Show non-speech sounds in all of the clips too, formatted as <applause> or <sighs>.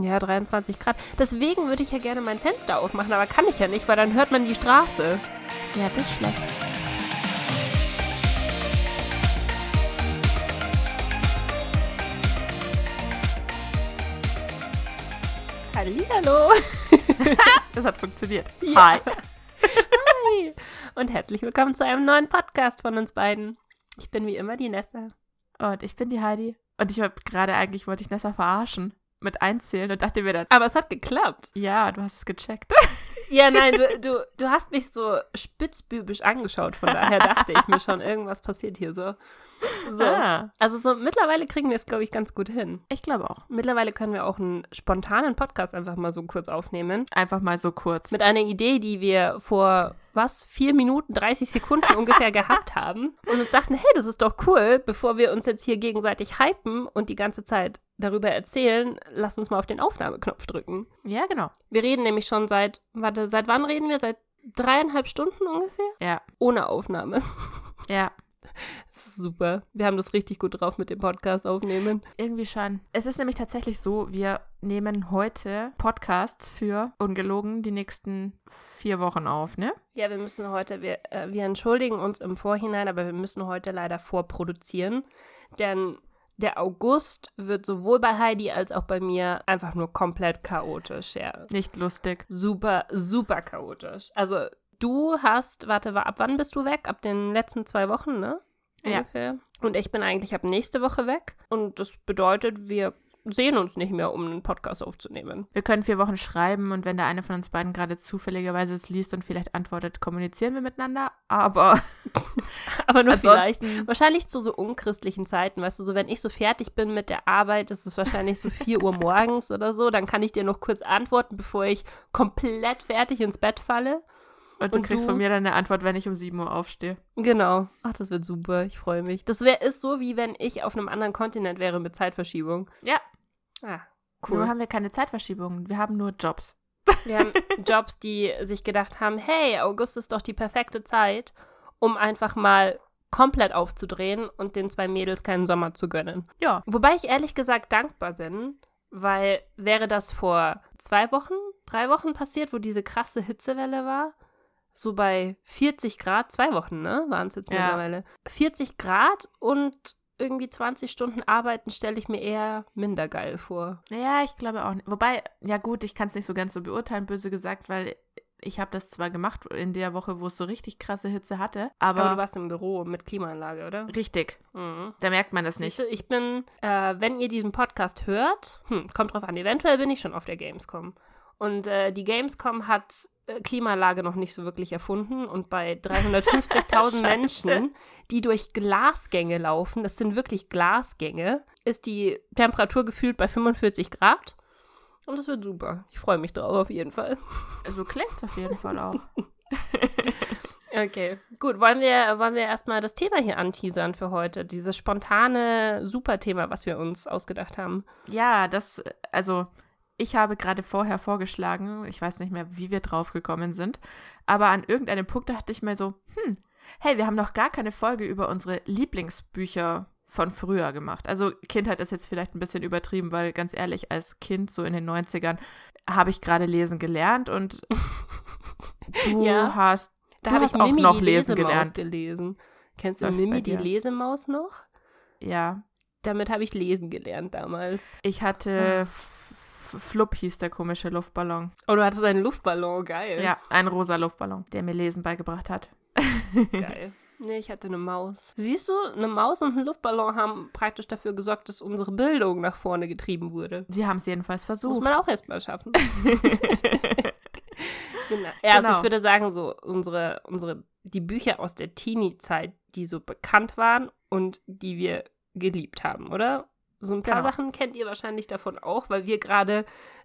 Ja, 23 Grad. Deswegen würde ich ja gerne mein Fenster aufmachen, aber kann ich ja nicht, weil dann hört man die Straße. Ja, das ist schlecht. Hallihallo. <laughs> Das hat funktioniert. Ja. Hi. Hi. Und herzlich willkommen zu einem neuen Podcast von uns beiden. Ich bin wie immer die Nessa. Und ich bin die Heidi. Und ich habe gerade eigentlich, wollte ich Nessa verarschen. Mit einzählen und dachte mir dann, Aber es hat geklappt. ja, du hast es gecheckt. <laughs> Ja, nein, du, du, du hast mich so spitzbübisch angeschaut, von daher dachte ich mir schon, irgendwas passiert hier so. So. Ah, Also so mittlerweile kriegen wir es, glaube ich, ganz gut hin. ich glaube auch. Mittlerweile können wir auch einen spontanen Podcast einfach mal so kurz aufnehmen. Einfach mal so kurz. Mit einer Idee, die wir vor, was, vier Minuten, 30 Sekunden ungefähr gehabt haben. Und uns dachten, hey, das ist doch cool, bevor wir uns jetzt hier gegenseitig hypen und die ganze Zeit darüber erzählen, lass uns mal auf den Aufnahmeknopf drücken. ja, genau. Wir reden nämlich schon seit, warte, seit wann reden wir? Seit dreieinhalb Stunden ungefähr? Ja, Ohne Aufnahme. <laughs> ja. Super. Wir haben das richtig gut drauf mit dem Podcast aufnehmen. Irgendwie schon. Es ist nämlich tatsächlich so, wir nehmen heute Podcasts für ungelogen die nächsten vier Wochen auf, ne? Ja, wir müssen heute, wir, äh, wir entschuldigen uns im Vorhinein, aber wir müssen heute leider vorproduzieren, denn der August wird sowohl bei Heidi als auch bei mir einfach nur komplett chaotisch, ja. Nicht lustig. Super, super chaotisch. Also du hast, warte, wa- ab wann bist du weg? Ab den letzten zwei Wochen, ne? Ja. Ungefähr. Und ich bin eigentlich ab nächste Woche weg. Und das bedeutet, wir sehen uns nicht mehr, um einen Podcast aufzunehmen. Wir können vier Wochen schreiben und wenn der eine von uns beiden gerade zufälligerweise es liest und vielleicht antwortet, kommunizieren wir miteinander. Aber <laughs> Aber nur Ansonsten- vielleicht. Wahrscheinlich zu so unchristlichen Zeiten, weißt du, so wenn ich so fertig bin mit der Arbeit, ist es wahrscheinlich so 4 Uhr morgens oder so, dann kann ich dir noch kurz antworten, bevor ich komplett fertig ins Bett falle. und du Und kriegst du? von mir dann eine Antwort, wenn ich um 7 Uhr aufstehe. Genau. Ach, das wird super. Ich freue mich. Das wär, ist so, wie wenn ich auf einem anderen Kontinent wäre mit Zeitverschiebung. Ja. Ah, Nur cool. haben wir keine Zeitverschiebungen, wir haben nur Jobs. Wir haben Jobs, die sich gedacht haben, hey, August ist doch die perfekte Zeit, um einfach mal komplett aufzudrehen und den zwei Mädels keinen Sommer zu gönnen. Ja. Wobei ich ehrlich gesagt dankbar bin, weil wäre das vor zwei Wochen, drei Wochen passiert, wo diese krasse Hitzewelle war, so bei 40 Grad, zwei Wochen, ne, waren es jetzt Ja. mittlerweile. 40 Grad und irgendwie 20 Stunden arbeiten stelle ich mir eher minder geil vor. Ja, ich glaube auch nicht. Wobei, ja gut, ich kann es nicht so ganz so beurteilen, böse gesagt, weil ich habe das zwar gemacht in der Woche, wo es so richtig krasse Hitze hatte, aber, Aber du warst im Büro mit Klimaanlage, oder? richtig, Mhm. da merkt man das nicht. du, ich bin, äh, wenn ihr diesen Podcast hört, hm, kommt drauf an, eventuell bin ich schon auf der Gamescom. Und äh, die Gamescom hat äh, Klimaanlage noch nicht so wirklich erfunden. Und bei <laughs> 350.000 Scheiße. Menschen, die durch Glasgänge laufen, das sind wirklich Glasgänge, ist die Temperatur gefühlt bei 45 Grad. Und das wird super. Ich freue mich drauf auf jeden Fall. So klingt es auf jeden Fall auch. <laughs> Okay, gut. Wollen wir, wollen wir erstmal das Thema hier anteasern für heute? Dieses spontane Superthema, was wir uns ausgedacht haben. Ja, das, also ich habe gerade vorher vorgeschlagen, ich weiß nicht mehr, wie wir drauf gekommen sind, aber an irgendeinem Punkt dachte ich mir so, hm, hey, wir haben noch gar keine Folge über unsere Lieblingsbücher von früher gemacht. Also Kindheit ist jetzt vielleicht ein bisschen übertrieben, weil ganz ehrlich, als Kind so in den 90ern habe ich gerade lesen gelernt und <laughs> du Ja. hast, Da habe hast ich auch Mimi noch lesen Lesemaus gelernt. gelesen. Kennst du Läuft Mimi die. Lesemaus noch? Ja, Damit habe ich lesen gelernt damals. ich hatte Ah. F- Flupp hieß der komische Luftballon. Oh, du hattest einen Luftballon, geil. Ja, ein rosa Luftballon, der mir Lesen beigebracht hat. <laughs> Geil. Nee, ich hatte eine Maus. Siehst du, eine Maus und ein Luftballon haben praktisch dafür gesorgt, dass unsere Bildung nach vorne getrieben wurde. Sie haben es jedenfalls Muss versucht. man auch erstmal schaffen. <laughs> <laughs> genau. Ja, also Genau. ich würde sagen, so unsere, unsere, die Bücher aus der Teenie-Zeit, die so bekannt waren und die wir geliebt haben, oder? So ein paar Genau. Sachen kennt ihr wahrscheinlich davon auch, weil wir gerade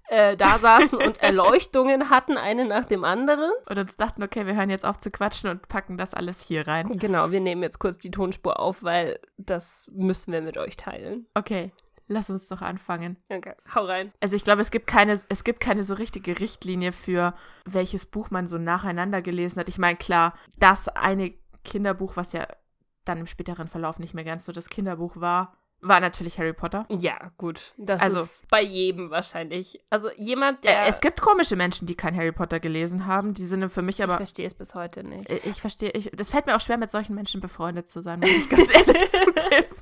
äh, da saßen und <laughs> Erleuchtungen hatten, eine nach dem anderen. Und uns dachten, okay, wir hören jetzt auf zu quatschen und packen das alles hier rein. Genau, wir nehmen jetzt kurz die Tonspur auf, weil das müssen wir mit euch teilen. Okay, lass uns doch anfangen. Okay, hau rein. Also ich glaube, es gibt keine, es gibt keine so richtige Richtlinie für welches Buch man so nacheinander gelesen hat. Ich meine, klar, das eine Kinderbuch, was ja dann im späteren Verlauf nicht mehr ganz so das Kinderbuch war, war natürlich Harry Potter. Ja, gut. Das Also- ist bei jedem wahrscheinlich. Also jemand, der. Äh, es gibt komische Menschen, die kein Harry Potter gelesen haben. Die sind für mich ich aber. verstehe es bis heute nicht. äh, Ich verstehe, ich, das fällt mir auch schwer, mit solchen Menschen befreundet zu sein, muss ich ganz ehrlich <laughs> zugeben.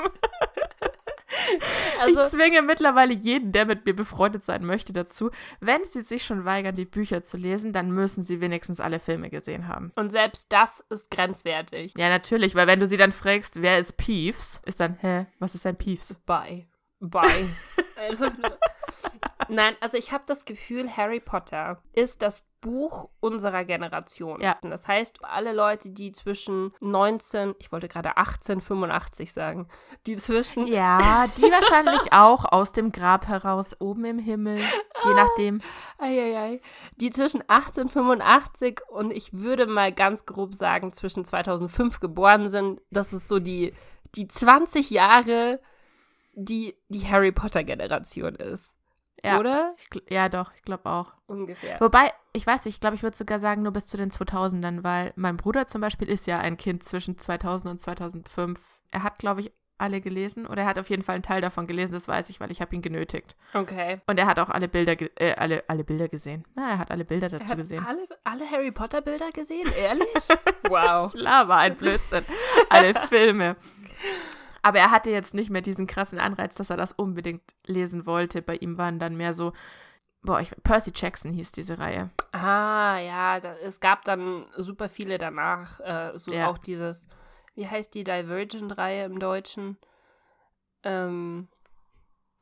<laughs> Also, ich zwinge mittlerweile jeden, der mit mir befreundet sein möchte, dazu. Wenn sie sich schon weigern, die Bücher zu lesen, dann müssen sie wenigstens alle Filme gesehen haben. und selbst das ist grenzwertig. Ja, natürlich, weil wenn du sie dann fragst, wer ist Peeves, ist dann, hä, was ist ein Peeves? Bye. Bye. Nur- <laughs> Nein, also ich habe das Gefühl, Harry Potter ist das Buch unserer Generation. Ja. Das heißt, alle Leute, die zwischen 19, ich wollte gerade 1885 sagen, die zwischen Ja, die wahrscheinlich <laughs> auch aus dem Grab heraus, oben im Himmel, je nachdem. Eieiei. Die zwischen 1885 und ich würde mal ganz grob sagen, zwischen 2005 geboren sind. Das ist so die, die 20 Jahre, die die Harry Potter-Generation ist. Ja. Oder? Ich, ja, doch, ich glaube auch. Ungefähr. Wobei, ich weiß nicht, ich glaube, ich würde sogar sagen, nur bis zu den 2000ern, weil mein Bruder zum Beispiel ist ja ein Kind zwischen 2000 und 2005. Er hat, glaube ich, alle gelesen oder er hat auf jeden Fall einen Teil davon gelesen, das weiß ich, weil ich habe ihn genötigt. Okay. Und er hat auch alle Bilder, äh, alle, alle Bilder gesehen. Ja, er hat alle Bilder Er dazu hat gesehen. alle, alle Harry Potter Bilder gesehen? <laughs> Ehrlich? wow. Ich laber ein Blödsinn. alle Filme. Aber er hatte jetzt nicht mehr diesen krassen Anreiz, dass er das unbedingt lesen wollte. Bei ihm waren dann mehr so, boah, ich, Percy Jackson hieß diese Reihe. Ah, ja, da, es gab dann super viele danach. Äh, so Ja. auch dieses, wie heißt die Divergent-Reihe im Deutschen? Ähm,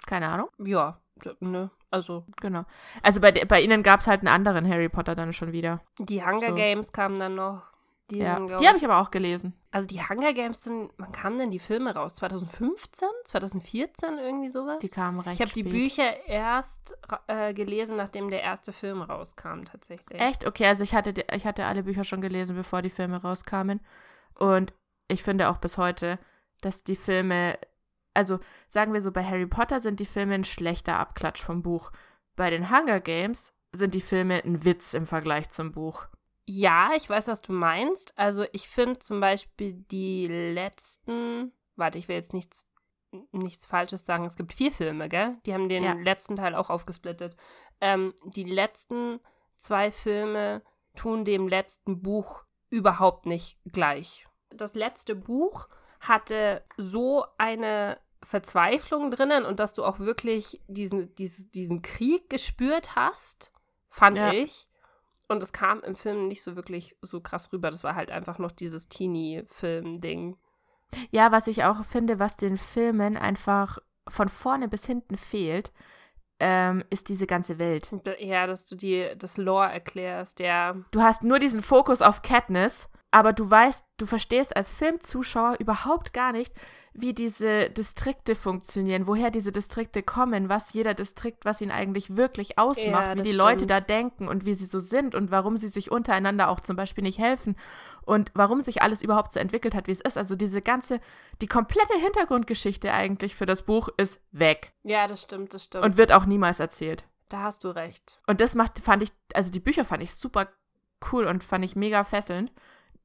Keine Ahnung. ja, ne, also Genau. Also bei, bei ihnen gab es halt einen anderen Harry Potter dann schon wieder. die Hunger So. Games kamen dann noch. Die Ja. sind, Die habe ich aber auch gelesen. Also die Hunger Games sind, wann kamen denn die Filme raus? 2015? 2014? Irgendwie sowas? Die kamen recht ich habe die. Bücher erst äh, gelesen, nachdem der erste Film rauskam, tatsächlich. Echt? Okay, also ich hatte, ich hatte alle Bücher schon gelesen, bevor die Filme rauskamen. Und ich finde auch bis heute, dass die Filme, also sagen wir so, bei Harry Potter sind die Filme ein schlechter Abklatsch vom Buch. Bei den Hunger Games sind die Filme ein Witz im Vergleich zum Buch. Ja, ich weiß, was du meinst. Also ich finde zum Beispiel die letzten, warte, ich will jetzt nichts, nichts Falsches sagen. Es gibt vier Filme, gell? Die haben den Ja. letzten Teil auch aufgesplittet. Ähm, die letzten zwei Filme tun dem letzten Buch überhaupt nicht gleich. Das letzte Buch hatte so eine Verzweiflung drinnen und dass du auch wirklich diesen, diesen, diesen Krieg gespürt hast, fand Ja. ich. Und es kam im Film nicht so wirklich so krass rüber. Das war halt einfach noch dieses Teenie-Film-Ding. Ja, was ich auch finde, was den Filmen einfach von vorne bis hinten fehlt, ähm, ist diese ganze Welt. Ja, dass du dir das Lore erklärst, ja. Du hast nur diesen Fokus auf Katniss, aber du weißt, du verstehst als Filmzuschauer überhaupt gar nicht, wie diese Distrikte funktionieren, woher diese Distrikte kommen, was jeder Distrikt, was ihn eigentlich wirklich ausmacht, Ja, wie die Leute stimmt. da denken und wie sie so sind und warum sie sich untereinander auch zum Beispiel nicht helfen und warum sich alles überhaupt so entwickelt hat, wie es ist. Also diese ganze, die komplette Hintergrundgeschichte eigentlich für das Buch ist weg Ja, das stimmt, das stimmt. und wird auch niemals erzählt. da hast du recht. Und das macht, fand ich, also die Bücher fand ich super cool und fand ich mega fesselnd.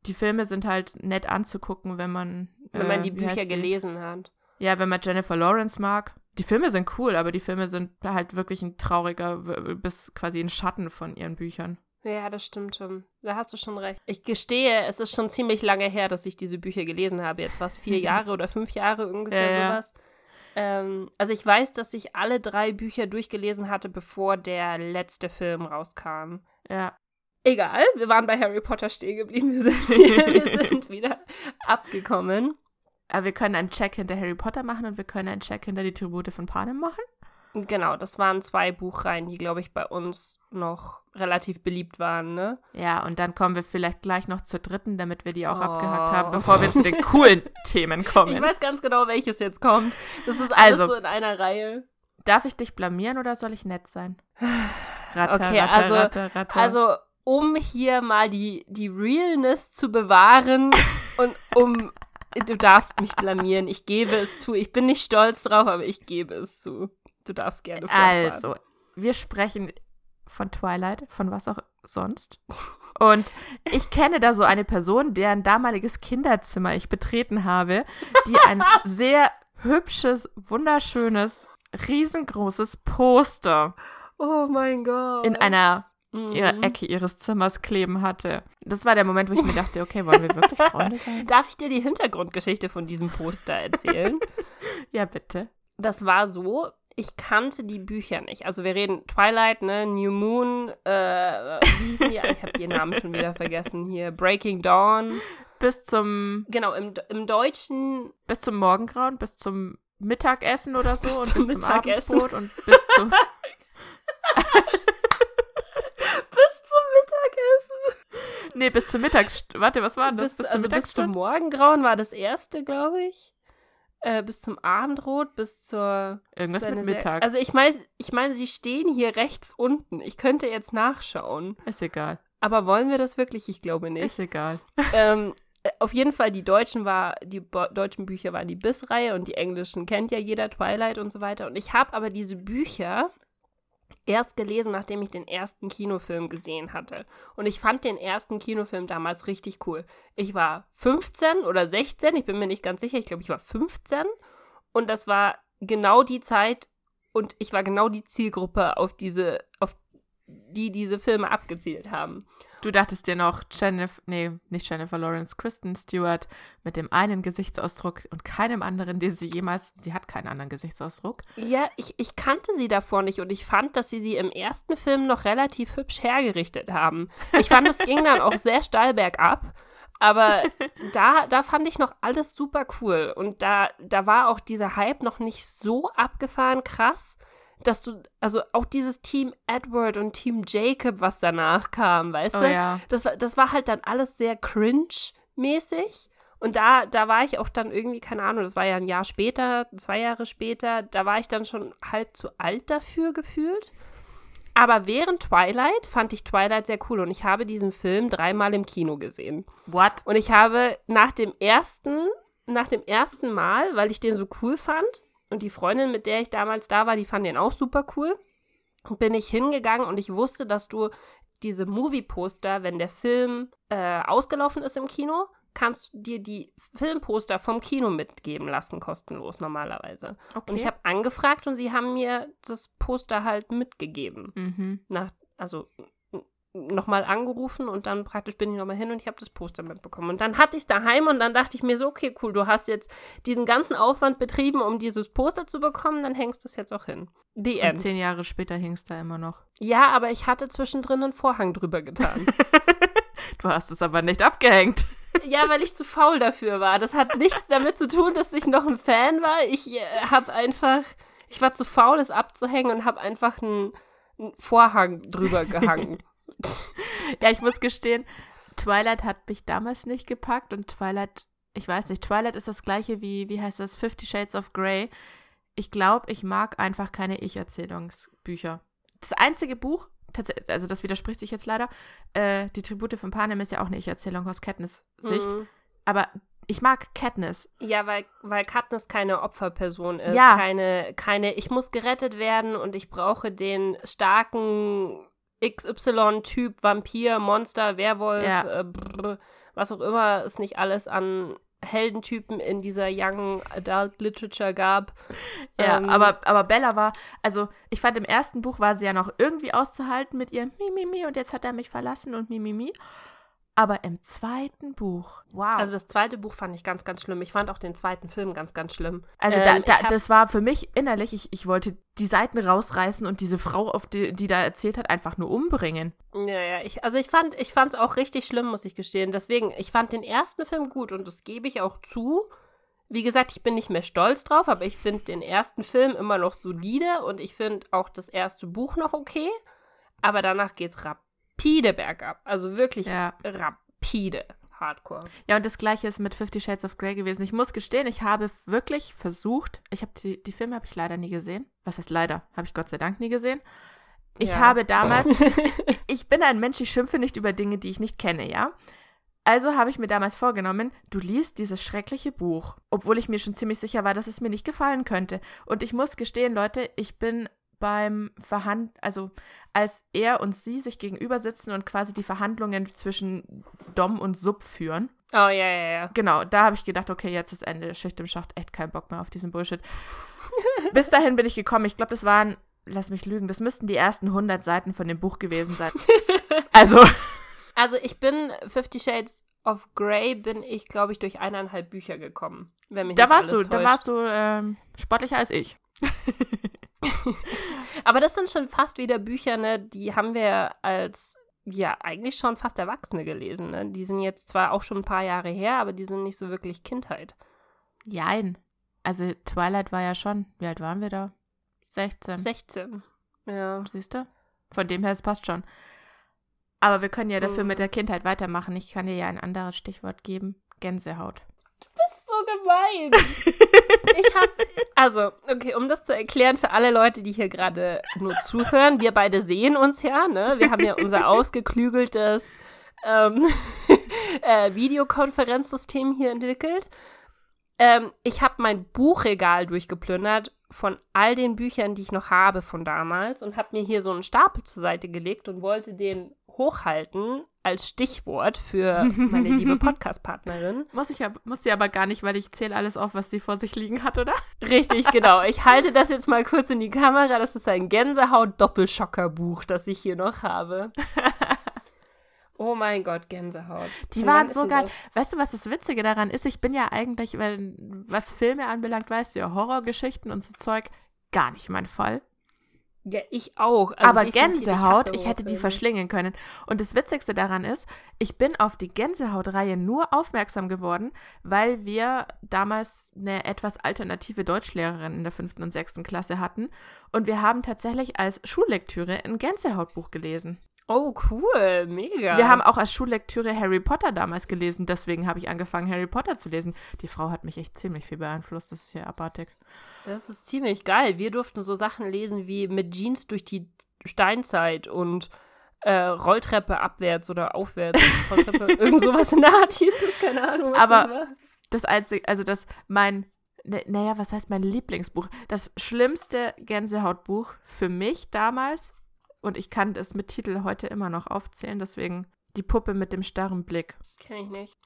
Die Filme sind halt nett anzugucken, wenn man. Wenn äh, man die wie heißt Bücher gelesen hat. Ja, wenn man Jennifer Lawrence mag. Die Filme sind cool, aber die Filme sind halt wirklich ein trauriger, bis quasi ein Schatten von ihren Büchern. Ja, das stimmt schon. Da hast du schon recht. Ich gestehe, es ist schon ziemlich lange her, dass ich diese Bücher gelesen habe. Jetzt war es vier <laughs> Jahre oder fünf Jahre ungefähr Ja, ja. sowas. Ähm, also ich weiß, dass ich alle drei Bücher durchgelesen hatte, bevor der letzte Film rauskam. Ja. Egal, wir waren bei Harry Potter stehen geblieben. Wir sind, <laughs> wir sind wieder abgekommen. Aber wir können einen Check hinter Harry Potter machen und wir können einen Check hinter die Tribute von Panem machen. Genau, das waren zwei Buchreihen, die, glaube ich, bei uns noch relativ beliebt waren, ne? Ja, und dann kommen wir vielleicht gleich noch zur dritten, damit wir die auch Oh. abgehakt haben, bevor wir zu den coolen <laughs> Themen kommen. Ich weiß ganz genau, welches jetzt kommt. Das ist alles Also- so in einer Reihe. Darf ich dich blamieren oder soll ich nett sein? <sighs> Ratter, Okay, ratter, also- ratter, ratter. Also, um hier mal die, die Realness zu bewahren und um. Du darfst mich blamieren. Ich gebe es zu. Ich bin nicht stolz drauf, aber ich gebe es zu. Du darfst gerne fortfahren. Also, wir sprechen von Twilight, von was auch sonst. Und ich kenne da so eine Person, deren damaliges Kinderzimmer ich betreten habe, die ein <laughs> sehr hübsches, wunderschönes, riesengroßes Poster Oh mein Gott. in einer Mhm. ihrer Ecke ihres Zimmers kleben hatte. Das war der Moment, wo ich mir <laughs> dachte, okay, wollen wir wirklich Freunde sein? <laughs> Darf ich dir die Hintergrundgeschichte von diesem Poster erzählen? <laughs> Ja, bitte. das war so, ich kannte die Bücher nicht. Also wir reden Twilight, ne, New Moon, äh, wie die? Ich habe die Namen schon wieder vergessen hier. Breaking Dawn. Bis zum, Genau, im, im Deutschen bis zum Morgengrauen, bis zum Mittagessen oder so Bis und bis zum Mittagessen. Abendbrot und bis zum bis zum Mittagessen. Nee, bis zum Mittags. Warte, was war das? Bis, also bis zum Morgengrauen war das erste, glaube ich. Äh, bis zum Abendrot, bis zur Irgendwas mit Mittag. Also ich meine, ich meine, sie stehen hier rechts unten. Ich könnte jetzt nachschauen. ist egal. Aber wollen wir das wirklich? Ich glaube nicht. Ist egal. <laughs> ähm, äh, auf jeden Fall, die deutschen war, die Bo deutschen Bücher waren die Biss-Reihe und die englischen kennt ja jeder, Twilight und so weiter. Und ich habe aber diese Bücher erst gelesen, nachdem ich den ersten Kinofilm gesehen hatte. Und ich fand den ersten Kinofilm damals richtig cool. Ich war 15 oder 16, ich bin mir nicht ganz sicher, ich glaube, ich war 15. Und das war genau die Zeit und ich war genau die Zielgruppe, auf diese, auf die diese Filme abgezielt haben. Du dachtest dir noch Jennifer, nee, nicht Jennifer Lawrence, Kristen Stewart mit dem einen Gesichtsausdruck und keinem anderen, den sie jemals, sie hat keinen anderen Gesichtsausdruck. Ja, ich, ich kannte sie davor nicht und ich fand, dass sie sie im ersten Film noch relativ hübsch hergerichtet haben. Ich fand, es ging dann auch <laughs> sehr steil bergab, aber <laughs> da, da fand ich noch alles super cool und da, da war auch dieser Hype noch nicht so abgefahren krass, dass du, also auch dieses Team Edward und Team Jacob, was danach kam, weißt Oh du? ja. das, war- das war halt dann alles sehr cringe-mäßig. Und da, da war ich auch dann irgendwie, keine Ahnung, das war ja ein Jahr später, zwei Jahre später, da war ich dann schon halb zu alt dafür gefühlt. Aber während Twilight fand ich Twilight sehr cool und ich habe diesen Film dreimal im Kino gesehen. What? Und ich habe nach dem ersten, nach dem ersten Mal, weil ich den so cool fand und die Freundin, mit der ich damals da war, die fand den auch super cool, bin ich hingegangen und ich wusste, dass du diese Movie-Poster, wenn der Film äh, ausgelaufen ist im Kino, kannst du dir die Filmposter vom Kino mitgeben lassen, kostenlos normalerweise. Okay. Und ich habe angefragt und sie haben mir das Poster halt mitgegeben mhm. nach, also nochmal angerufen und dann praktisch bin ich nochmal hin und ich habe das Poster mitbekommen. Und dann hatte ich es daheim und dann dachte ich mir so, okay, cool, du hast jetzt diesen ganzen Aufwand betrieben, um dieses Poster zu bekommen, dann hängst du es jetzt auch hin. The Und End. zehn Jahre später hing es da immer noch. Ja, aber ich hatte zwischendrin einen Vorhang drüber getan. <laughs> Du hast es aber nicht abgehängt. ja, weil ich zu faul dafür war. Das hat nichts damit zu tun, dass ich noch ein Fan war. Ich äh, habe einfach, ich war zu faul, es abzuhängen und habe einfach einen, einen Vorhang drüber gehangen. <laughs> <laughs> Ja, ich muss gestehen, Twilight hat mich damals nicht gepackt und Twilight, ich weiß nicht, Twilight ist das gleiche wie, wie heißt das, Fifty Shades of Grey. Ich glaube, ich mag einfach keine Ich-Erzählungsbücher. Das einzige Buch, also das widerspricht sich jetzt leider, äh, die Tribute von Panem ist ja auch eine Ich-Erzählung aus Katniss-Sicht. Mhm. Aber ich mag Katniss. Ja, weil, weil Katniss keine Opferperson ist. Ja. Keine, keine, ich muss gerettet werden und ich brauche den starken XY-Typ, Vampir, Monster, Werwolf, Ja. äh, brr, was auch immer es nicht alles an Heldentypen in dieser Young Adult Literature gab. Ja, Ähm, aber, aber Bella war, also ich fand im ersten Buch war sie ja noch irgendwie auszuhalten mit ihrem Mimimi und jetzt hat er mich verlassen und Mimimi. Aber im zweiten Buch, wow. Also das zweite Buch fand ich ganz, ganz schlimm. Ich fand auch den zweiten Film ganz, ganz schlimm. Also Ähm, da, das war für mich innerlich, ich, ich wollte die Seiten rausreißen und diese Frau, auf die, die da erzählt hat, einfach nur umbringen. Ja, ja, ich, also ich fand ich fand es auch richtig schlimm, muss ich gestehen. Deswegen, ich fand den ersten Film gut und das gebe ich auch zu. Wie gesagt, ich bin nicht mehr stolz drauf, aber ich finde den ersten Film immer noch solide und ich finde auch das erste Buch noch okay. Aber danach geht's rapide bergab. Also wirklich Ja. rapide Hardcore. Ja, und das gleiche ist mit Fifty Shades of Grey gewesen. Ich muss gestehen, ich habe wirklich versucht, ich habe die, die Filme habe ich leider nie gesehen. Was heißt leider? Habe ich Gott sei Dank nie gesehen. Ich Ja. habe damals, <laughs> ich bin ein Mensch, ich schimpfe nicht über Dinge, die ich nicht kenne, ja? Also habe ich mir damals vorgenommen, du liest dieses schreckliche Buch, obwohl ich mir schon ziemlich sicher war, dass es mir nicht gefallen könnte. Und ich muss gestehen, Leute, ich bin beim Verhand, also als er und sie sich gegenüber sitzen und quasi die Verhandlungen zwischen Dom und Sub führen, Oh, ja, ja, ja. Genau, da habe ich gedacht, okay, jetzt ist Ende, Schicht im Schacht, echt kein Bock mehr auf diesen Bullshit. <laughs> Bis dahin bin ich gekommen, ich glaube, das waren, lass mich lügen, das müssten die ersten 100 Seiten von dem Buch gewesen sein. <laughs> also. Also ich bin Fifty Shades of Grey bin ich, glaube ich, durch eineinhalb Bücher gekommen. Wenn mich da warst du, da warst du ähm, sportlicher als ich. <laughs> Aber das sind schon fast wieder Bücher, ne, die haben wir als ja eigentlich schon fast Erwachsene gelesen. Ne? Die sind jetzt zwar auch schon ein paar Jahre her, aber die sind nicht so wirklich Kindheit. Jein. Also Twilight war ja schon, wie alt waren wir da? 16. 16. Ja. Siehst du? Von dem her, es passt schon. Aber wir können ja dafür Mhm. mit der Kindheit weitermachen. Ich kann dir ja ein anderes Stichwort geben. Gänsehaut. Gemein. ich hab, also, okay, um das zu erklären für alle Leute, die hier gerade nur zuhören, wir beide sehen uns ja, ne? Wir haben ja unser ausgeklügeltes ähm, <laughs> äh, Videokonferenzsystem hier entwickelt. Ähm, ich habe mein Buchregal durchgeplündert von all den Büchern, die ich noch habe von damals und habe mir hier so einen Stapel zur Seite gelegt und wollte den hochhalten als Stichwort für meine liebe <laughs> Podcast-Partnerin. Muss ich aber, muss sie aber gar nicht, weil ich zähle alles auf, was sie vor sich liegen hat, oder? Richtig, genau. Ich halte das jetzt mal kurz in die Kamera. Das ist ein Gänsehaut-Doppelschocker-Buch, das ich hier noch habe. <laughs> Oh mein Gott, Gänsehaut. Die Und waren so geil. Weißt du, was das Witzige daran ist? Ich bin ja eigentlich, wenn, was Filme anbelangt, weißt du ja, Horrorgeschichten und so Zeug, gar nicht mein Fall. Ja, ich auch. Also Aber Gänsehaut, hasse ich hätte die verschlingen können. Und das Witzigste daran ist, ich bin auf die Gänsehaut-Reihe nur aufmerksam geworden, weil wir damals eine etwas alternative Deutschlehrerin in der fünften und sechsten Klasse hatten. Und wir haben tatsächlich als Schullektüre ein Gänsehautbuch gelesen. Oh, cool. Mega. Wir haben auch als Schullektüre Harry Potter damals gelesen. Deswegen habe ich angefangen, Harry Potter zu lesen. Die Frau hat mich echt ziemlich viel beeinflusst. Das ist ja abartig. Das ist ziemlich geil. Wir durften so Sachen lesen wie mit Jeans durch die Steinzeit und äh, Rolltreppe abwärts oder aufwärts. <laughs> Rolltreppe, irgend sowas in der Art hieß das, keine Ahnung. Aber- das war. das einzige, also das mein, naja, was heißt mein Lieblingsbuch? Das schlimmste Gänsehautbuch für mich damals, und ich kann es mit Titel heute immer noch aufzählen, deswegen die Puppe mit dem starren Blick. Kenn ich nicht.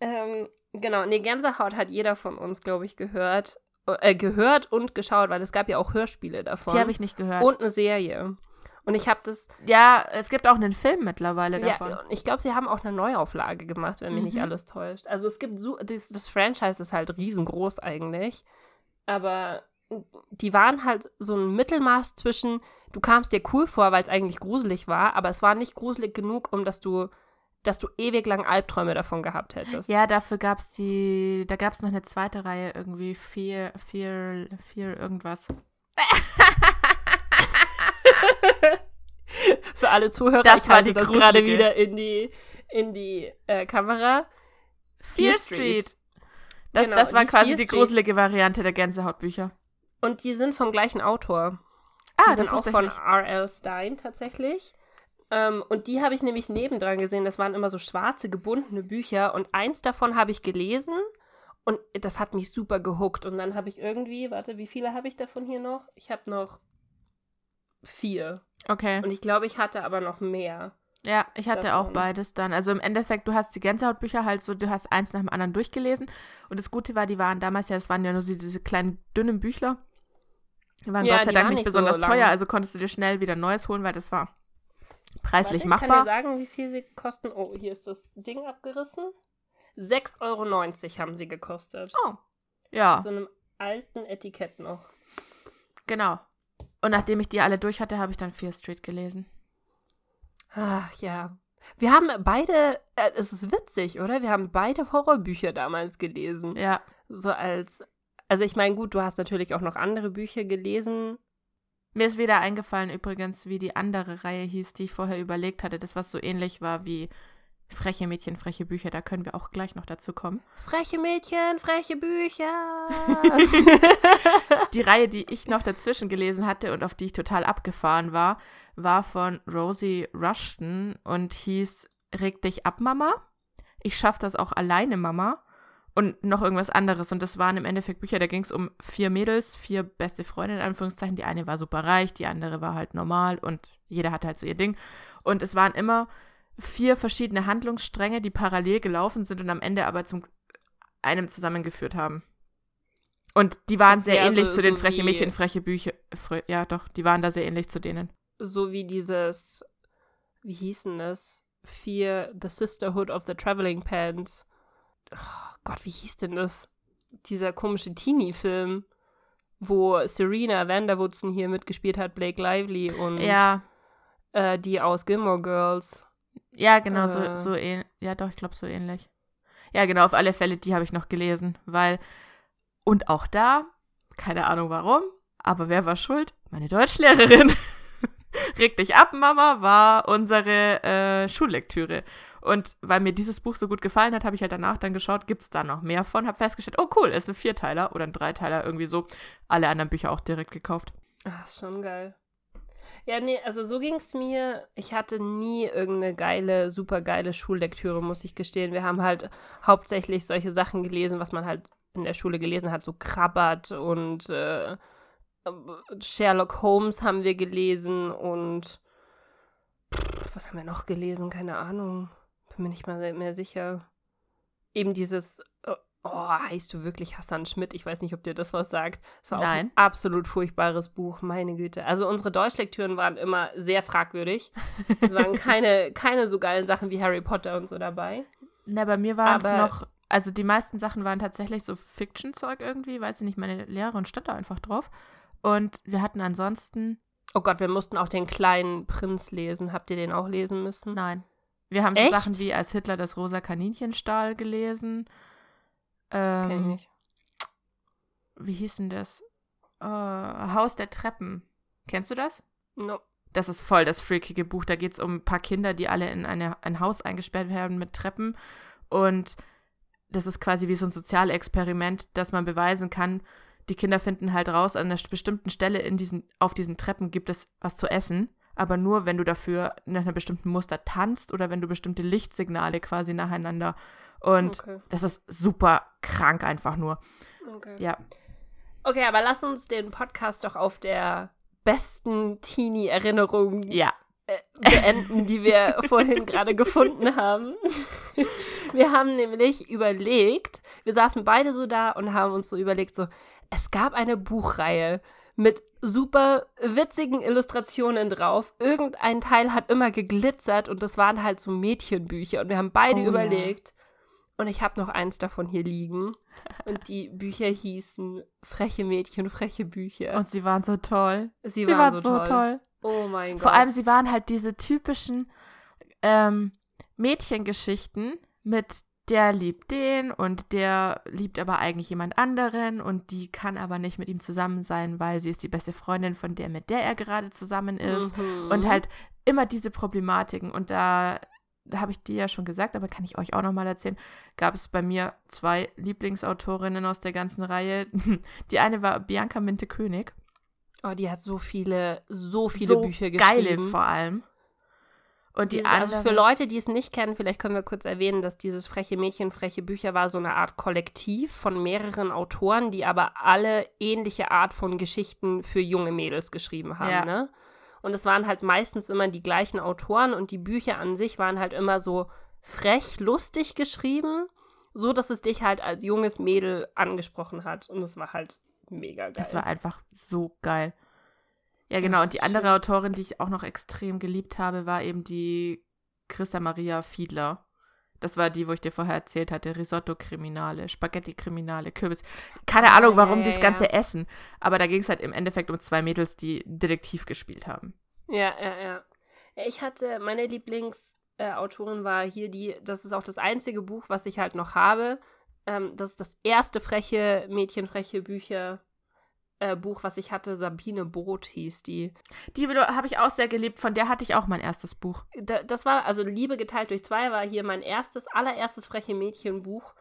Ähm, genau, nee, Gänsehaut hat jeder von uns, glaube ich, gehört. Äh, gehört und geschaut, weil es gab ja auch Hörspiele davon. Die habe ich nicht gehört. Und eine Serie. Und ich habe das, ja, es gibt auch einen Film mittlerweile ja, davon. ich glaube, sie haben auch eine Neuauflage gemacht, wenn mich nicht Mhm. alles täuscht. Also es gibt so, das, das Franchise ist halt riesengroß eigentlich. Aber die waren halt so ein Mittelmaß zwischen, du kamst dir cool vor, weil es eigentlich gruselig war, aber es war nicht gruselig genug, um dass du, dass du ewig lang Albträume davon gehabt hättest. Ja, dafür gab es die, da gab es noch eine zweite Reihe, irgendwie vier, vier, vier irgendwas. <laughs> Für alle Zuhörer, Das ich war die das gruselige. gerade wieder in die, in die äh, Kamera. Fear Street. Das, Genau, das war quasi Fear die Street. gruselige Variante der Gänsehautbücher. Und die sind vom gleichen Autor. Ah, die das sind auch von. R.L. Stein tatsächlich. Ähm, und die habe ich nämlich nebendran gesehen. Das waren immer so schwarze, gebundene Bücher. Und eins davon habe ich gelesen. Und das hat mich super gehuckt. Und dann habe ich irgendwie, warte, wie viele habe ich davon hier noch? Ich habe noch vier. Okay. Und ich glaube, ich hatte aber noch mehr. Ja, ich hatte davon. auch beides dann. Also im Endeffekt, du hast die Gänsehautbücher halt so, du hast eins nach dem anderen durchgelesen. Und das Gute war, die waren damals ja, es waren ja nur diese kleinen, dünnen Büchler. Die waren Ja, Gott sei Dank nicht nicht so besonders lang. teuer, also konntest du dir schnell wieder neues holen, weil das war preislich Warte, ich kann dir machbar. sagen, wie viel sie kosten. Oh, hier ist das Ding abgerissen. 6,90 Euro haben sie gekostet. Oh. Ja, So einem alten Etikett noch. genau. Und nachdem ich die alle durch hatte, habe ich dann Fear Street gelesen. Ach ja. Wir haben beide, äh, es ist witzig, oder? Wir haben beide Horrorbücher damals gelesen. Ja. So als, also ich meine, gut, du hast natürlich auch noch andere Bücher gelesen. Mir ist wieder eingefallen übrigens, wie die andere Reihe hieß, die ich vorher überlegt hatte. Das, was so ähnlich war wie Freche Mädchen, freche Bücher. Da können wir auch gleich noch dazu kommen. Freche Mädchen, freche Bücher. <laughs> Die Reihe, die ich noch dazwischen gelesen hatte und auf die ich total abgefahren war, war von Rosie Rushton und hieß Reg dich ab, Mama. Ich schaff das auch alleine, Mama. Und noch irgendwas anderes. Und das waren im Endeffekt Bücher, da ging es um vier Mädels, vier beste Freundinnen, in Anführungszeichen. Die eine war super reich, die andere war halt normal und jeder hatte halt so ihr Ding. Und es waren immer vier verschiedene Handlungsstränge, die parallel gelaufen sind und am Ende aber zum einem zusammengeführt haben. Und die waren sehr Ja, ähnlich so- zu den so freche Mädchen, freche Bücher. Fre ja, doch, die waren da sehr ähnlich zu denen. So wie dieses, wie hieß denn das? Fear, The Sisterhood of the Traveling Pants. Oh Gott, wie hieß denn das? Dieser komische Teenie-Film, wo Serena Vanderwoodson hier mitgespielt hat, Blake Lively und Ja, äh, die aus Gilmore Girls. ja, genau, so, Äh. so ähnlich. Ja, doch, ich glaube, so ähnlich. Ja, genau, auf alle Fälle, die habe ich noch gelesen, weil. Und auch da, keine Ahnung warum, aber wer war schuld? Meine Deutschlehrerin. <laughs> Reg dich ab, Mama, war unsere äh, Schullektüre. Und weil mir dieses Buch so gut gefallen hat, habe ich halt danach dann geschaut, gibt es da noch mehr von? Habe festgestellt, oh cool, es ist ein Vierteiler oder ein Dreiteiler, irgendwie so. Alle anderen Bücher auch direkt gekauft. Ist schon geil. Ja, nee, also so ging es mir. Ich hatte nie irgendeine geile, super geile Schullektüre, muss ich gestehen. Wir haben halt hauptsächlich solche Sachen gelesen, was man halt in der Schule gelesen hat, so Krabbert und äh, Sherlock Holmes haben wir gelesen und pff, was haben wir noch gelesen? Keine Ahnung. Bin mir nicht mal mehr sicher. Eben dieses, äh, oh, heißt du wirklich Hassan Schmidt? Ich weiß nicht, ob dir das was sagt. Das war auch Nein. ein absolut furchtbares Buch, meine Güte. Also unsere Deutschlektüren waren immer sehr fragwürdig. <laughs> Es waren keine, keine so geilen Sachen wie Harry Potter und so dabei. Na, bei mir waren es noch, also die meisten Sachen waren tatsächlich so Fiction-Zeug irgendwie, weiß ich nicht, meine Lehrerin stand da einfach drauf. Und wir hatten ansonsten, Oh Gott, wir mussten auch den kleinen Prinz lesen. Habt ihr den auch lesen müssen? nein. Wir haben so Echt? Sachen wie als Hitler das rosa Kaninchen stahl gelesen. Ähm, Kenn ich nicht. Wie hieß denn das? Äh, Haus der Treppen. Kennst du das? No. Das ist voll das freakige Buch. Da geht es um ein paar Kinder, die alle in eine, ein Haus eingesperrt werden mit Treppen. Und das ist quasi wie so ein Sozialexperiment, dass man beweisen kann, die Kinder finden halt raus, an einer bestimmten Stelle in diesen, auf diesen Treppen gibt es was zu essen. Aber nur, wenn du dafür nach einem bestimmten Muster tanzt oder wenn du bestimmte Lichtsignale quasi nacheinander. Und Okay. das ist super krank einfach nur. Okay. Ja. okay, aber lass uns den Podcast doch auf der besten Teenie-Erinnerung Ja. beenden, die wir <laughs> vorhin gerade gefunden haben. Wir haben nämlich überlegt, wir saßen beide so da und haben uns so überlegt, so, es gab eine Buchreihe mit super witzigen Illustrationen drauf. Irgendein Teil hat immer geglitzert und das waren halt so Mädchenbücher. Und wir haben beide Oh ja. überlegt. Und ich habe noch eins davon hier liegen. Und die <laughs> Bücher hießen Freche Mädchen, freche Bücher. Und sie waren so toll. sie, sie waren waren so, so toll. toll. Oh mein Gott. Vor allem, sie waren halt diese typischen ähm, Mädchengeschichten mit der liebt den und der liebt aber eigentlich jemand anderen und die kann aber nicht mit ihm zusammen sein, weil sie ist die beste Freundin von der, mit der er gerade zusammen ist. Mhm. Und halt immer diese Problematiken. Und da, da habe ich dir ja schon gesagt, aber kann ich euch auch nochmal erzählen, gab es bei mir zwei Lieblingsautorinnen aus der ganzen Reihe. <laughs> Die eine war Bianca Minte-König. Oh, die hat so viele, so viele so Bücher geile geschrieben. vor allem. Und die Diese, andere, für Leute, die es nicht kennen, vielleicht können wir kurz erwähnen, dass dieses Freche Mädchen, freche Bücher war so eine Art Kollektiv von mehreren Autoren, die aber alle ähnliche Art von Geschichten für junge Mädels geschrieben haben, Ja. ne? Und es waren halt meistens immer die gleichen Autoren und die Bücher an sich waren halt immer so frech, lustig geschrieben, so dass es dich halt als junges Mädel angesprochen hat. Und es war halt mega geil. Das war einfach so geil. Ja, genau. Und die andere Autorin, die ich auch noch extrem geliebt habe, war eben die Christa Maria Fiedler. Das war die, wo ich dir vorher erzählt hatte. Risotto-Kriminale, Spaghetti-Kriminale, Kürbis. Keine Ah, Ahnung, warum ja, ja, das ganze ja. Essen. Aber da ging es halt im Endeffekt um zwei Mädels, die Detektiv gespielt haben. Ja, ja, ja. Ich hatte, meine Lieblingsautorin war hier die, das ist auch das einzige Buch, was ich halt noch habe. Ähm, das ist das erste freche Mädchen, freche Bücher. Äh, Buch, was ich hatte, Sabine Brot hieß die. Die habe ich auch sehr geliebt. Von der hatte ich auch mein erstes Buch. Da, das war, also Liebe geteilt durch zwei, war hier mein erstes, allererstes freche Mädchenbuch.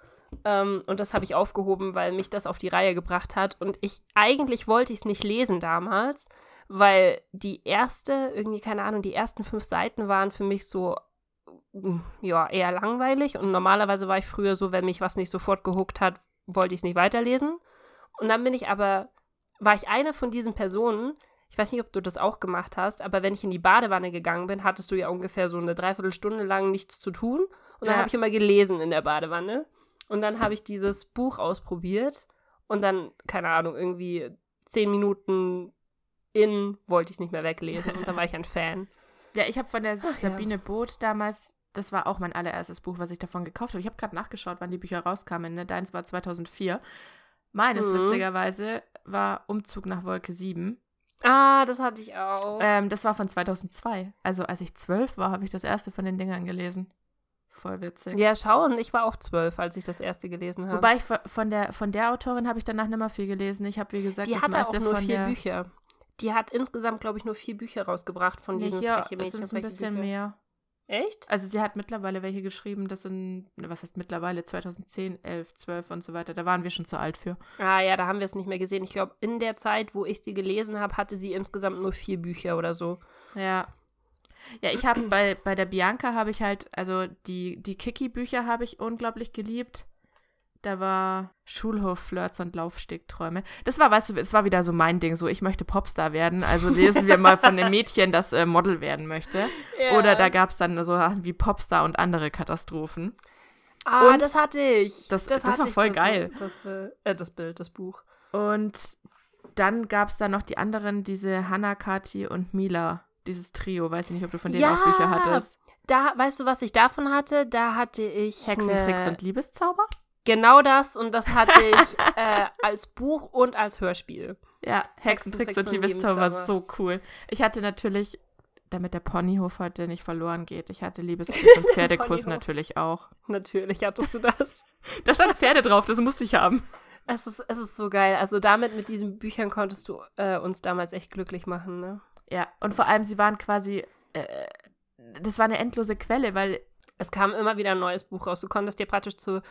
Ähm, und das habe ich aufgehoben, weil mich das auf die Reihe gebracht hat. Und ich, eigentlich wollte ich es nicht lesen damals, weil die erste, irgendwie, keine Ahnung, die ersten fünf Seiten waren für mich so, mm, ja, eher langweilig. Und normalerweise war ich früher so, wenn mich was nicht sofort gehuckt hat, wollte ich es nicht weiterlesen. Und dann bin ich aber, war ich eine von diesen Personen, ich weiß nicht, ob du das auch gemacht hast, aber wenn ich in die Badewanne gegangen bin, hattest du ja ungefähr so eine Dreiviertelstunde lang nichts zu tun. Und dann Ja. habe ich immer gelesen in der Badewanne. Und dann habe ich dieses Buch ausprobiert. Und dann, keine Ahnung, irgendwie zehn Minuten in wollte ich es nicht mehr weglesen. Und dann war ich ein Fan. <laughs> Ja, ich habe von der ja. Sabine Boot damals, das war auch mein allererstes Buch, was ich davon gekauft habe. Ich habe gerade nachgeschaut, wann die Bücher rauskamen. Ne? Deins war 2004. Meines, Mhm. witzigerweise, war Umzug nach Wolke 7. Ah, das hatte ich auch. Ähm, das war von 2002. Also als ich zwölf war, habe ich das erste von den Dingern gelesen. Voll witzig. ja, schauen, ich war auch zwölf, als ich das erste gelesen habe. Wobei ich von- der, von der Autorin habe ich danach nicht mehr viel gelesen. Ich habe, wie gesagt, die das hatte auch meiste nur von vier der... Bücher. Die hat insgesamt, glaube ich, nur vier Bücher rausgebracht von diesen hier freche ist Mädchen. es ein bisschen Bücher. mehr. Echt? Also sie hat mittlerweile welche geschrieben, das sind, ne, was heißt mittlerweile, 2010, 11, 12 und so weiter. Da waren wir schon zu alt für. Ah ja, da haben wir es nicht mehr gesehen. Ich glaube, in der Zeit, wo ich sie gelesen habe, hatte sie insgesamt nur vier Bücher oder so. Ja. Ja, ich habe bei, bei der Bianca habe ich halt, also die, die Kiki-Bücher habe ich unglaublich geliebt. Da war Schulhof, Flirts und Laufstegträume. Das war, weißt du, es war wieder so mein Ding, so ich möchte Popstar werden. Also lesen wir mal von dem Mädchen, das äh, Model werden möchte. Oder da gab es dann so Sachen wie Popstar und andere Katastrophen. Ah, und das hatte ich. das- das hatte war ich, voll das, geil. Das, äh, das Bild, das Buch. Und dann gab es da noch die anderen, diese Hannah, Kati und Mila, dieses Trio. Weiß ich nicht, ob du von denen Ja! auch Bücher hattest. Da, weißt du, was ich davon hatte? Da hatte ich Hexentricks und Liebeszauber? Genau das und das hatte ich <laughs> äh, als Buch und als Hörspiel. Ja, Hexentricks und Liebeszauber war so cool. Ich hatte natürlich, damit der Ponyhof heute nicht verloren geht, ich hatte Liebeskuss <laughs> und Pferdekuss natürlich auch. Natürlich hattest du das. <laughs> Da stand Pferde drauf, das musste ich haben. Es ist, es ist so geil. Also damit, mit diesen Büchern konntest du äh, uns damals echt glücklich machen, ne? Ja, und vor allem, sie waren quasi, äh, das war eine endlose Quelle, weil, Es kam immer wieder ein neues Buch raus. Du konntest dir praktisch zu,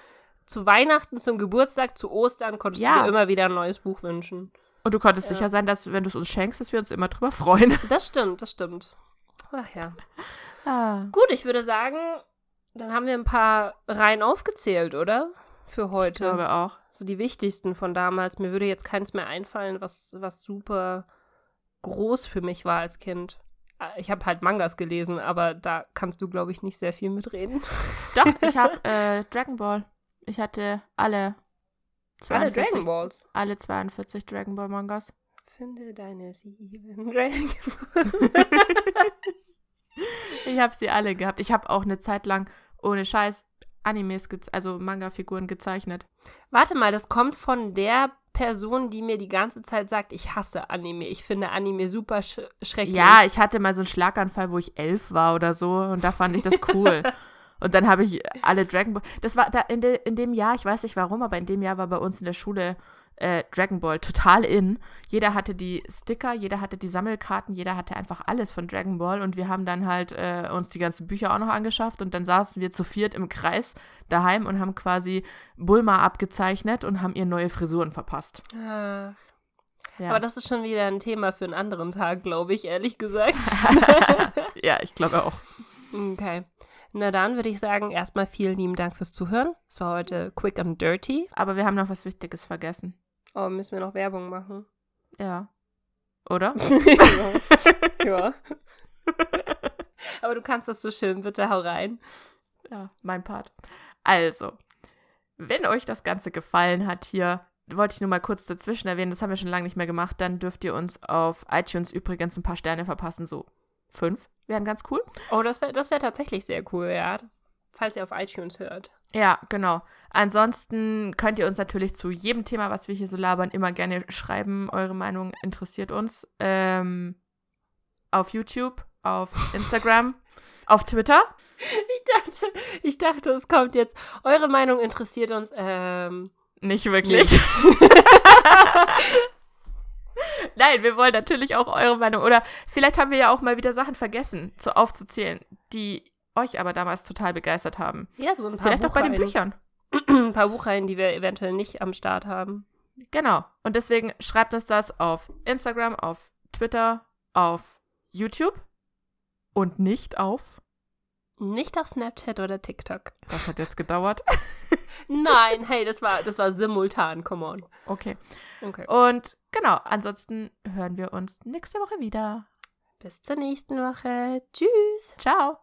zu Weihnachten, zum Geburtstag, zu Ostern, konntest Ja. du dir immer wieder ein neues Buch wünschen. und du konntest Ja. sicher sein, dass, wenn du es uns schenkst, dass wir uns immer drüber freuen. <laughs> Das stimmt, das stimmt. Ach ja. Ah. Gut, ich würde sagen, dann haben wir ein paar Reihen aufgezählt, oder? Für Ich heute. glaube auch. So die wichtigsten von damals. Mir würde jetzt keins mehr einfallen, was, was super groß für mich war als Kind. Äh, Ich habe halt Mangas gelesen, aber da kannst du, glaube ich, nicht sehr viel mitreden. Doch, ich <laughs> habe äh, Dragon Ball. Ich hatte alle Alle 42, Dragon Balls. alle 42 Dragon Ball Mangas. Finde deine sieben <laughs> Dragon Ich habe sie alle gehabt. Ich habe auch eine Zeit lang ohne Scheiß Animes, also Manga-Figuren gezeichnet. Warte mal, das kommt von der Person, die mir die ganze Zeit sagt, ich hasse Anime. Ich finde Anime super sch schrecklich. Ja, ich hatte mal so einen Schlaganfall, wo ich elf war oder so und da fand ich das cool. <laughs> und dann habe ich alle Dragon Ball. Das war da in, de, in dem Jahr, ich weiß nicht warum, aber in dem Jahr war bei uns in der Schule äh, Dragon Ball total in. Jeder hatte die Sticker, jeder hatte die Sammelkarten, jeder hatte einfach alles von Dragon Ball und wir haben dann halt äh, uns die ganzen Bücher auch noch angeschafft und dann saßen wir zu viert im Kreis daheim und haben quasi Bulma abgezeichnet und haben ihr neue Frisuren verpasst. Ah, Ja, Aber das ist schon wieder ein Thema für einen anderen Tag, glaube ich, ehrlich gesagt. <laughs> ja ich glaube auch. <laughs> Okay. Na dann würde ich sagen, erstmal vielen lieben Dank fürs Zuhören. Es war heute quick and dirty. Aber wir haben noch was Wichtiges vergessen. Oh, müssen wir noch Werbung machen? Ja. Oder? <laughs> ja. ja. <laughs> Aber du kannst das so schön, bitte hau rein. Ja, mein Part. Also, wenn euch das Ganze gefallen hat hier, wollte ich nur mal kurz dazwischen erwähnen, das haben wir schon lange nicht mehr gemacht, dann dürft ihr uns auf iTunes übrigens ein paar Sterne verpassen, so fünf, wären ganz cool. Oh, das wäre das wär tatsächlich sehr cool, ja. Falls ihr auf iTunes hört. Ja, genau. Ansonsten könnt ihr uns natürlich zu jedem Thema, was wir hier so labern, immer gerne schreiben. Eure Meinung interessiert uns. Ähm, auf YouTube, auf <laughs> Instagram, auf Twitter. Ich dachte, ich dachte, es kommt jetzt. Eure Meinung interessiert uns. Ähm, Nicht wirklich. <laughs> Nein, wir wollen natürlich auch eure Meinung. Oder vielleicht haben wir ja auch mal wieder Sachen vergessen, zu aufzuzählen, die euch aber damals total begeistert haben. ja, so ein paar Vielleicht auch bei den Buchreihen. Büchern. ein <clears throat> paar Buchreihen, die wir eventuell nicht am Start haben. Genau. Und deswegen schreibt uns das auf Instagram, auf Twitter, auf YouTube und nicht auf Nicht auf Snapchat oder TikTok. Das hat jetzt gedauert. <laughs> Nein, hey, das war, das war simultan, come on. Okay. Okay. Und genau, ansonsten hören wir uns nächste Woche wieder. Bis zur nächsten Woche. Tschüss. Ciao.